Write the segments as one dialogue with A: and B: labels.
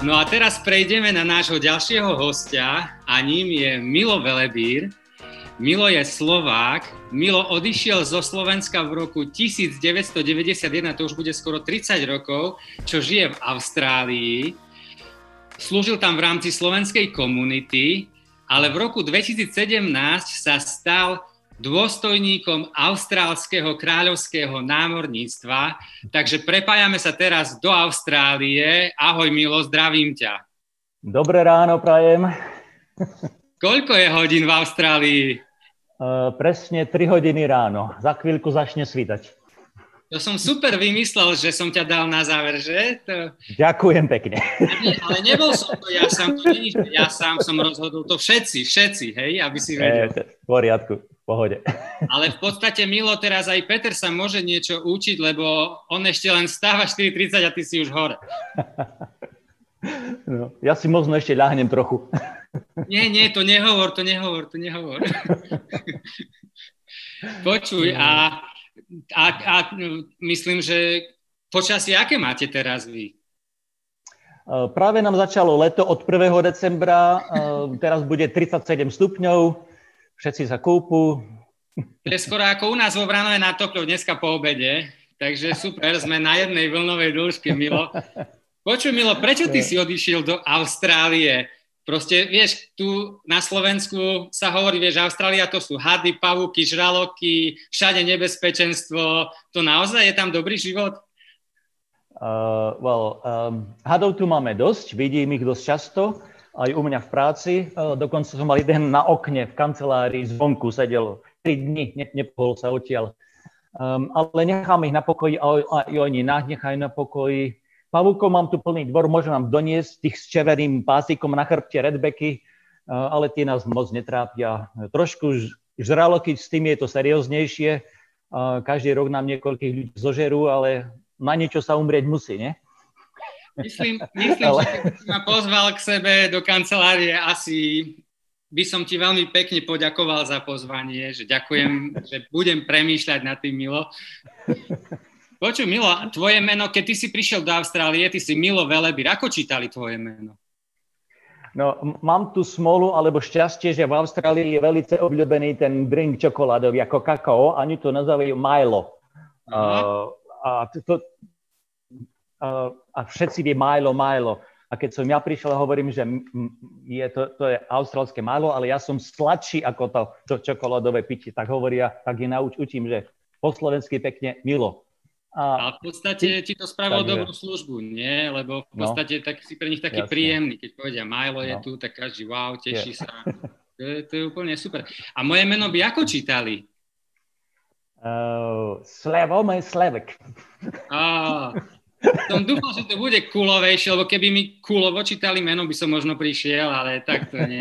A: No a teraz prejdeme na nášho ďalšieho hostia a ním je Milo Velebír. Milo je Slovák. Milo odišiel zo Slovenska v roku 1991, to už bude skoro 30 rokov, čo žije v Austrálii. Slúžil tam v rámci slovenskej komunity, ale v roku 2017 sa stal dôstojníkom austrálskeho kráľovského námorníctva. Takže prepájame sa teraz do Austrálie. Ahoj Milo, zdravím ťa.
B: Dobré ráno, prajem.
A: Koľko je hodín v Austrálii?
B: Uh, presne 3 hodiny ráno. Za chvíľku začne svítať.
A: To som super vymyslel, že som ťa dal na záver, že? To...
B: Ďakujem pekne.
A: Nie, ale nebol som to ja sám, to nie, ja sám som rozhodol, to všetci, všetci, hej, aby si vedel.
B: E, v poriadku, pohode.
A: Ale v podstate, Milo, teraz aj Peter sa môže niečo učiť, lebo on ešte len stáva 4.30 a ty si už hore.
B: No, ja si možno ešte ľahnem trochu.
A: Nie, nie, to nehovor, to nehovor, to nehovor. Počuj, a a, a myslím, že počasie aké máte teraz vy?
B: E, práve nám začalo leto od 1. decembra, e, teraz bude 37 stupňov, všetci sa kúpu.
A: To je skoro ako u nás vo Vranove na Tokľov dneska po obede, takže super, sme na jednej vlnovej dĺžke, Milo. Počuj, Milo, prečo ty si odišiel do Austrálie? Proste, vieš, tu na Slovensku sa hovorí, vieš, Austrália to sú hady, pavúky, žraloky, všade nebezpečenstvo. To naozaj je tam dobrý život?
B: Uh, well, um, hadov tu máme dosť, vidím ich dosť často, aj u mňa v práci. Uh, dokonca som mal jeden na okne v kancelárii zvonku sedel 3 dní, ne, nepohol sa odtiaľ. Um, ale nechám ich na pokoji a, a, a oni nás nechajú na pokoji. Pavúkov mám tu plný dvor, môžem vám doniesť tých s červeným pásikom na chrbte redbeky, ale tie nás moc netrápia. Trošku žraloky, s tým je to serióznejšie. Každý rok nám niekoľkých ľudí zožerú, ale na niečo sa umrieť musí, nie?
A: Myslím, myslím ale... že keď si ma pozval k sebe do kancelárie, asi by som ti veľmi pekne poďakoval za pozvanie, že ďakujem, že budem premýšľať nad tým, Milo. Počuj, Milo, tvoje meno, keď ty si prišiel do Austrálie, ty si Milo Velebir. Ako čítali tvoje meno?
B: No, mám tu smolu alebo šťastie, že v Austrálii je veľmi obľúbený ten drink čokoládový ako kakao, ani to nazývajú Milo. Uh, a, to, a všetci vie Milo, Milo. A keď som ja prišiel, hovorím, že je to, to je austrálske Milo, ale ja som sladší ako to, to čokoládové pitie. Tak hovoria, tak je nauč, učím, že po slovensky pekne Milo.
A: A, a v podstate ti to spravilo takže... dobrú službu, nie? Lebo v no. podstate no, tak si pre nich taký jasne. príjemný. Keď povedia Milo je no. tu, tak každý wow, teší je. sa. To je, to je úplne super. A moje meno by ako čítali?
B: Uh, Slevo, môj Slevek.
A: Ah, som dúfal, že to bude kulovejšie, lebo keby mi kulovo čítali meno, by som možno prišiel, ale tak to nie.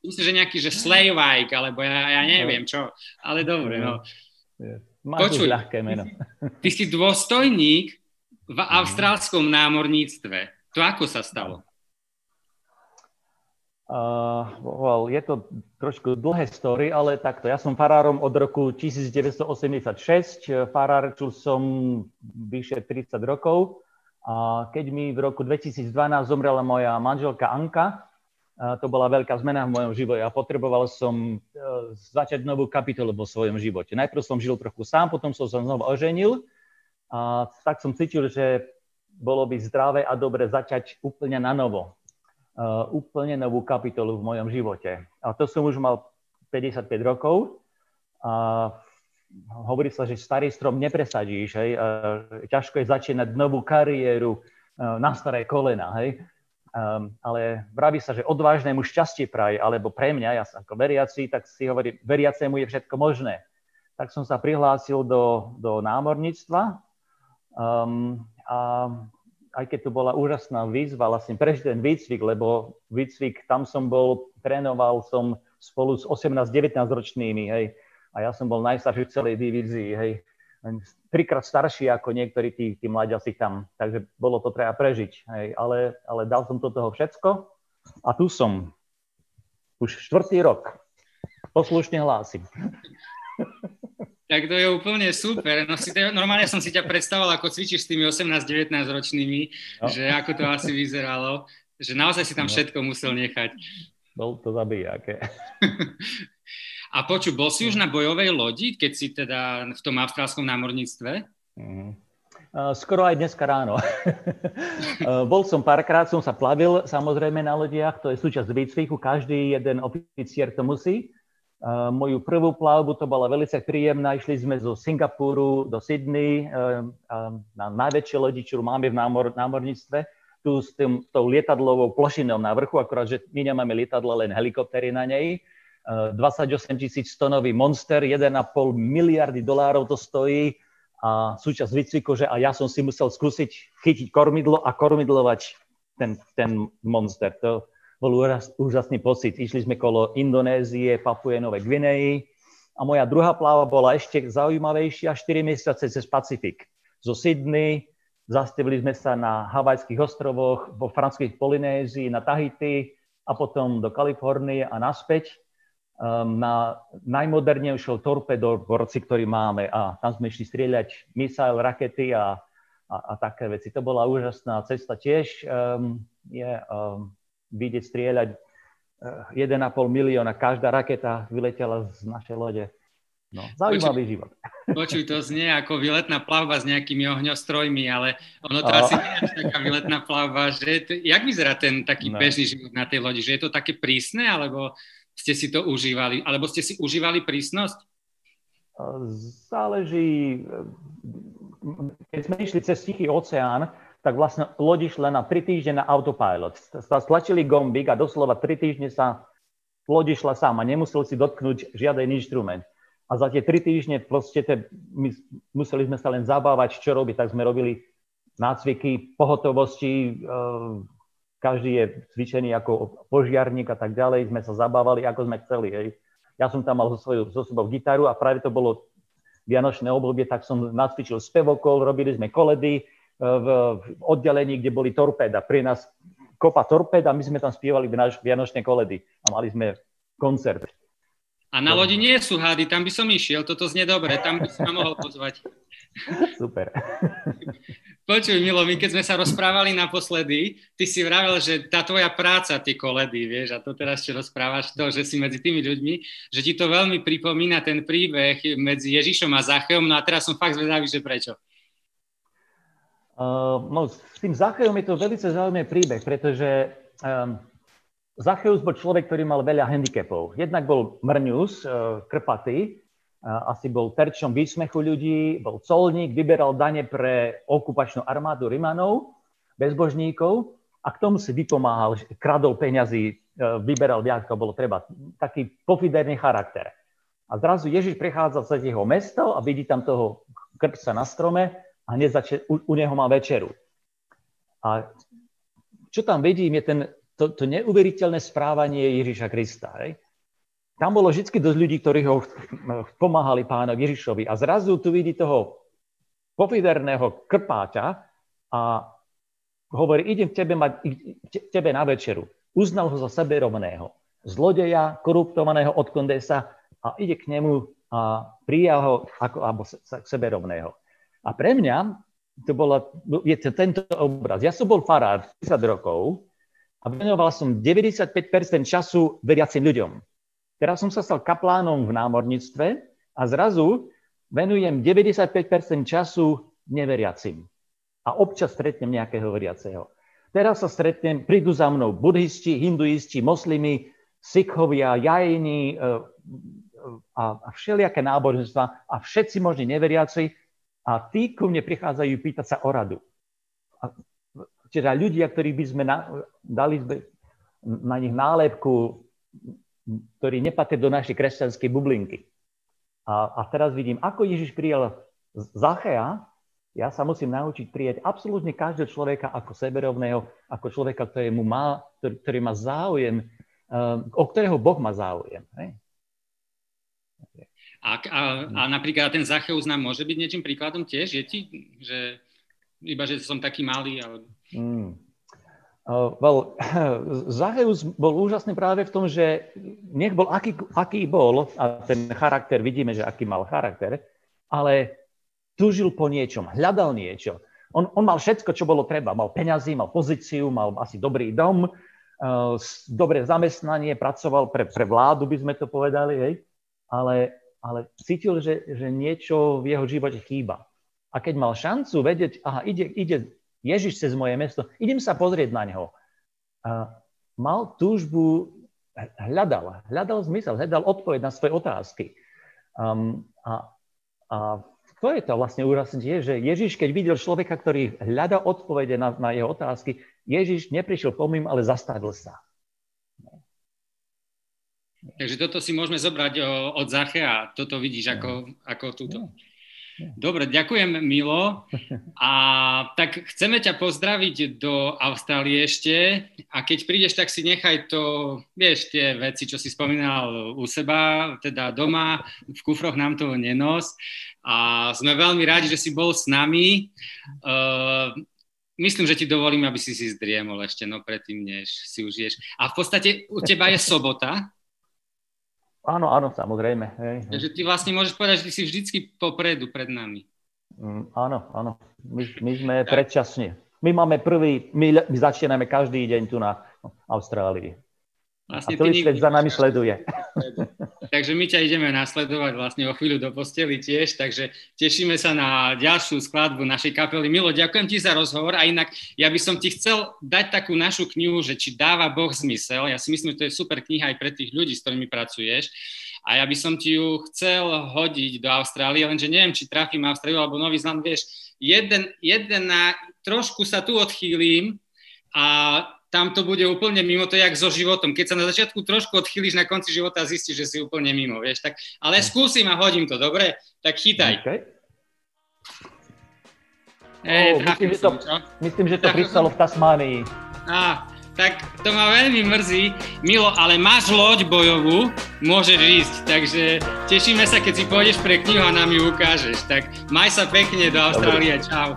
A: Myslím, že nejaký, že Slavajk, alebo ja, ja neviem čo. Ale dobre, no.
B: Máš Počuj, ľahké meno.
A: Ty si dôstojník v mhm. austrálskom námorníctve. To ako sa stalo?
B: Uh, well, je to trošku dlhé story, ale takto. Ja som farárom od roku 1986. Farárčil som vyše 30 rokov. A keď mi v roku 2012 zomrela moja manželka Anka, to bola veľká zmena v mojom živote a potreboval som e, začať novú kapitolu vo svojom živote. Najprv som žil trochu sám, potom som sa znovu oženil a tak som cítil, že bolo by zdravé a dobre začať úplne na novo. Uh, úplne novú kapitolu v mojom živote. A to som už mal 55 rokov a hovorí sa, že starý strom nepresadíš, hej? Ťažko je začínať novú kariéru uh, na staré kolena, hej? Um, ale vraví sa, že odvážnemu šťastie praj, alebo pre mňa, ja ako veriaci, tak si hovorí, veriacemu je všetko možné. Tak som sa prihlásil do, do námorníctva um, a aj keď to bola úžasná výzva, vlastne prežiť ten výcvik, lebo výcvik, tam som bol, trénoval som spolu s 18-19 ročnými, hej, a ja som bol najstarší v celej divízii, hej trikrát starší ako niektorí tí, tí mladiaci tam. Takže bolo to treba prežiť. Hej. Ale, ale dal som to toho všetko a tu som. Už štvrtý rok. Poslušne hlásim.
A: Tak to je úplne super. No, si, normálne som si ťa predstavoval, ako cvičíš s tými 18-19 ročnými, no. že ako to asi vyzeralo. Že naozaj si tam no. všetko musel nechať.
B: Bol to zabijaké.
A: A poču, bol si už na bojovej lodi, keď si teda v tom austrálskom námorníctve?
B: Mm. Skoro aj dneska ráno. Bol som párkrát, som sa plavil samozrejme na lodiach, to je súčasť výcviku, každý jeden oficier to musí. Moju prvú plavbu to bola veľmi príjemná, išli sme zo Singapuru do Sydney na najväčšie lodi, čo máme v námor, námorníctve, tu s tým, tou lietadlovou plošinou na vrchu, akorát, že my nemáme lietadla, len helikoptery na nej 28 tisíc tonový monster, 1,5 miliardy dolárov to stojí a súčasť výcviku, že a ja som si musel skúsiť chytiť kormidlo a kormidlovať ten, ten monster. To bol úžasný pocit. Išli sme kolo Indonézie, Papuje Nové Gvineji a moja druhá pláva bola ešte zaujímavejšia, 4 mesiace cez Pacifik. Zo Sydney zastavili sme sa na Havajských ostrovoch, vo franských Polynézii, na Tahiti a potom do Kalifornie a naspäť um, na najmodernejšou torpedoborci, ktorý máme a tam sme išli strieľať misail, rakety a, a, a také veci. To bola úžasná cesta tiež. Um, je um, vidieť strieľať uh, 1,5 milióna, každá raketa vyletela z našej lode. No, zaujímavý Počuj, život.
A: Počuj, to znie ako výletná plavba s nejakými ohňostrojmi, ale ono to a... asi nie je taká výletná plavba. Že to, jak vyzerá ten taký no. bežný život na tej lodi? Že je to také prísne, alebo ste si to užívali? Alebo ste si užívali prísnosť?
B: Záleží. Keď sme išli cez Tichý oceán, tak vlastne lodi len na 3 týždne na autopilot. Stlačili gombík a doslova 3 týždne sa lodi šla sama. Nemusel si dotknúť žiaden inštrument. A za tie 3 týždne proste te, my museli sme sa len zabávať, čo robiť. Tak sme robili nácviky pohotovosti, každý je cvičený ako požiarník a tak ďalej, sme sa zabávali, ako sme chceli. Hej. Ja som tam mal so, svojou, so sebou gitaru a práve to bolo vianočné obdobie, tak som nacvičil spevokol, robili sme koledy e, v, oddelení, kde boli torpéda. Pri nás kopa torpéda, my sme tam spievali vianočné koledy a mali sme koncert.
A: A na lodi nie sú hády, tam by som išiel, toto znie dobre, tam by som ma mohol pozvať.
B: Super.
A: Počuj, Milo, my keď sme sa rozprávali naposledy, ty si vravel, že tá tvoja práca, tie koledy, vieš, a to teraz čo rozprávaš, to, že si medzi tými ľuďmi, že ti to veľmi pripomína ten príbeh medzi Ježišom a Zacheom, no a teraz som fakt zvedavý, že prečo.
B: Uh, no, s tým Zachejom je to veľmi zaujímavý príbeh, pretože um, Zacheus bol človek, ktorý mal veľa handicapov. Jednak bol mrňus, e, krpatý, asi bol terčom výsmechu ľudí, bol colník, vyberal dane pre okupačnú armádu Rimanov, bezbožníkov a k tomu si vypomáhal, kradol peňazí, vyberal viac, ako bolo treba. Taký pofiderný charakter. A zrazu Ježiš prechádza cez jeho mesto a vidí tam toho krpca na strome a hneď zač- u, u neho má večeru. A čo tam vidím, je ten to, to neuveriteľné správanie Ježiša Krista. Hej? Tam bolo vždy dosť ľudí, ktorí ho pomáhali pánovi Ježišovi. A zrazu tu vidí toho pofiderného krpáťa a hovorí, idem k tebe, mať, k tebe na večeru. Uznal ho za seberovného. Zlodeja, koruptovaného od kondesa a ide k nemu a prijal ho ako alebo k seberovného. A pre mňa to bola, je to tento obraz. Ja som bol farár 30 rokov a venoval som 95% času veriacim ľuďom. Teraz som sa stal kaplánom v námorníctve a zrazu venujem 95% času neveriacim. A občas stretnem nejakého veriaceho. Teraz sa stretnem, prídu za mnou buddhisti, hinduisti, moslimi, sikhovia, jajini e, e, a všelijaké náboženstva a všetci možní neveriaci a tí ku mne prichádzajú pýtať sa o radu. A teda ľudia, ktorí by sme na, dali na nich nálepku, ktorí nepatria do našej kresťanskej bublinky. A, a teraz vidím, ako Ježiš prijal Zachea, ja sa musím naučiť prijať absolútne každého človeka ako seberovného, ako človeka, ktorý, mu má, ktorý, ktorý má záujem, uh, o ktorého Boh má záujem. Hej?
A: A, a, a napríklad ten Zacheus nám môže byť niečím príkladom tiež? Je ti, že iba, že som taký malý? Ale... Mm.
B: Uh, well, Zacheus bol úžasný práve v tom, že nech bol aký, aký bol, a ten charakter, vidíme, že aký mal charakter, ale túžil po niečom, hľadal niečo. On, on mal všetko, čo bolo treba. Mal peňazí, mal pozíciu, mal asi dobrý dom, uh, dobré zamestnanie, pracoval pre, pre vládu, by sme to povedali, hej? Ale, ale cítil, že, že niečo v jeho živote chýba. A keď mal šancu vedieť, aha, ide, ide Ježiš cez moje mesto, idem sa pozrieť na neho. Uh, mal túžbu, hľadal, hľadal zmysel, hľadal odpoveď na svoje otázky. Um, a, a to je to vlastne úžasné, že Ježiš, keď videl človeka, ktorý hľada odpovede na, na jeho otázky, Ježiš neprišiel pomým, ale zastavil sa.
A: Takže toto si môžeme zobrať od Zachea. Toto vidíš ako, ako túto. Dobre, ďakujem Milo. A tak chceme ťa pozdraviť do Austrálie ešte a keď prídeš, tak si nechaj to, vieš, tie veci, čo si spomínal u seba, teda doma, v kufroch nám to nenos. A sme veľmi radi, že si bol s nami. Uh, myslím, že ti dovolím, aby si si zdriemol ešte, no predtým, než si užiješ. A v podstate u teba je sobota,
B: Áno, áno, samozrejme. Hej.
A: Takže ty vlastne môžeš povedať, že ty si vždycky popredu pred nami.
B: Mm, áno, áno. My, my sme predčasne. My máme prvý, my, my začíname každý deň tu na Austrálii. Vlastne a celý svet za nami sleduje.
A: Takže my ťa ideme nasledovať vlastne o chvíľu do posteli tiež, takže tešíme sa na ďalšiu skladbu našej kapely. Milo, ďakujem ti za rozhovor a inak ja by som ti chcel dať takú našu knihu, že či dáva Boh zmysel. Ja si myslím, že to je super kniha aj pre tých ľudí, s ktorými pracuješ. A ja by som ti ju chcel hodiť do Austrálie, lenže neviem, či trafím Austráliu alebo Nový Zland, vieš, jeden, jeden na, trošku sa tu odchýlim a tam to bude úplne mimo, to je jak so životom. Keď sa na začiatku trošku odchýliš, na konci života zistíš, že si úplne mimo, vieš. Tak, ale skúsim a hodím to, dobre? Tak chytaj. Okay.
B: Ej, oh, myslím, že to, myslím, že to pristalo v Tasmánii.
A: Á, tak to ma veľmi mrzí. Milo, ale máš loď bojovú, môžeš ísť, takže tešíme sa, keď si pôjdeš pre knihu a nám ju ukážeš. Tak maj sa pekne do Austrálie, čau.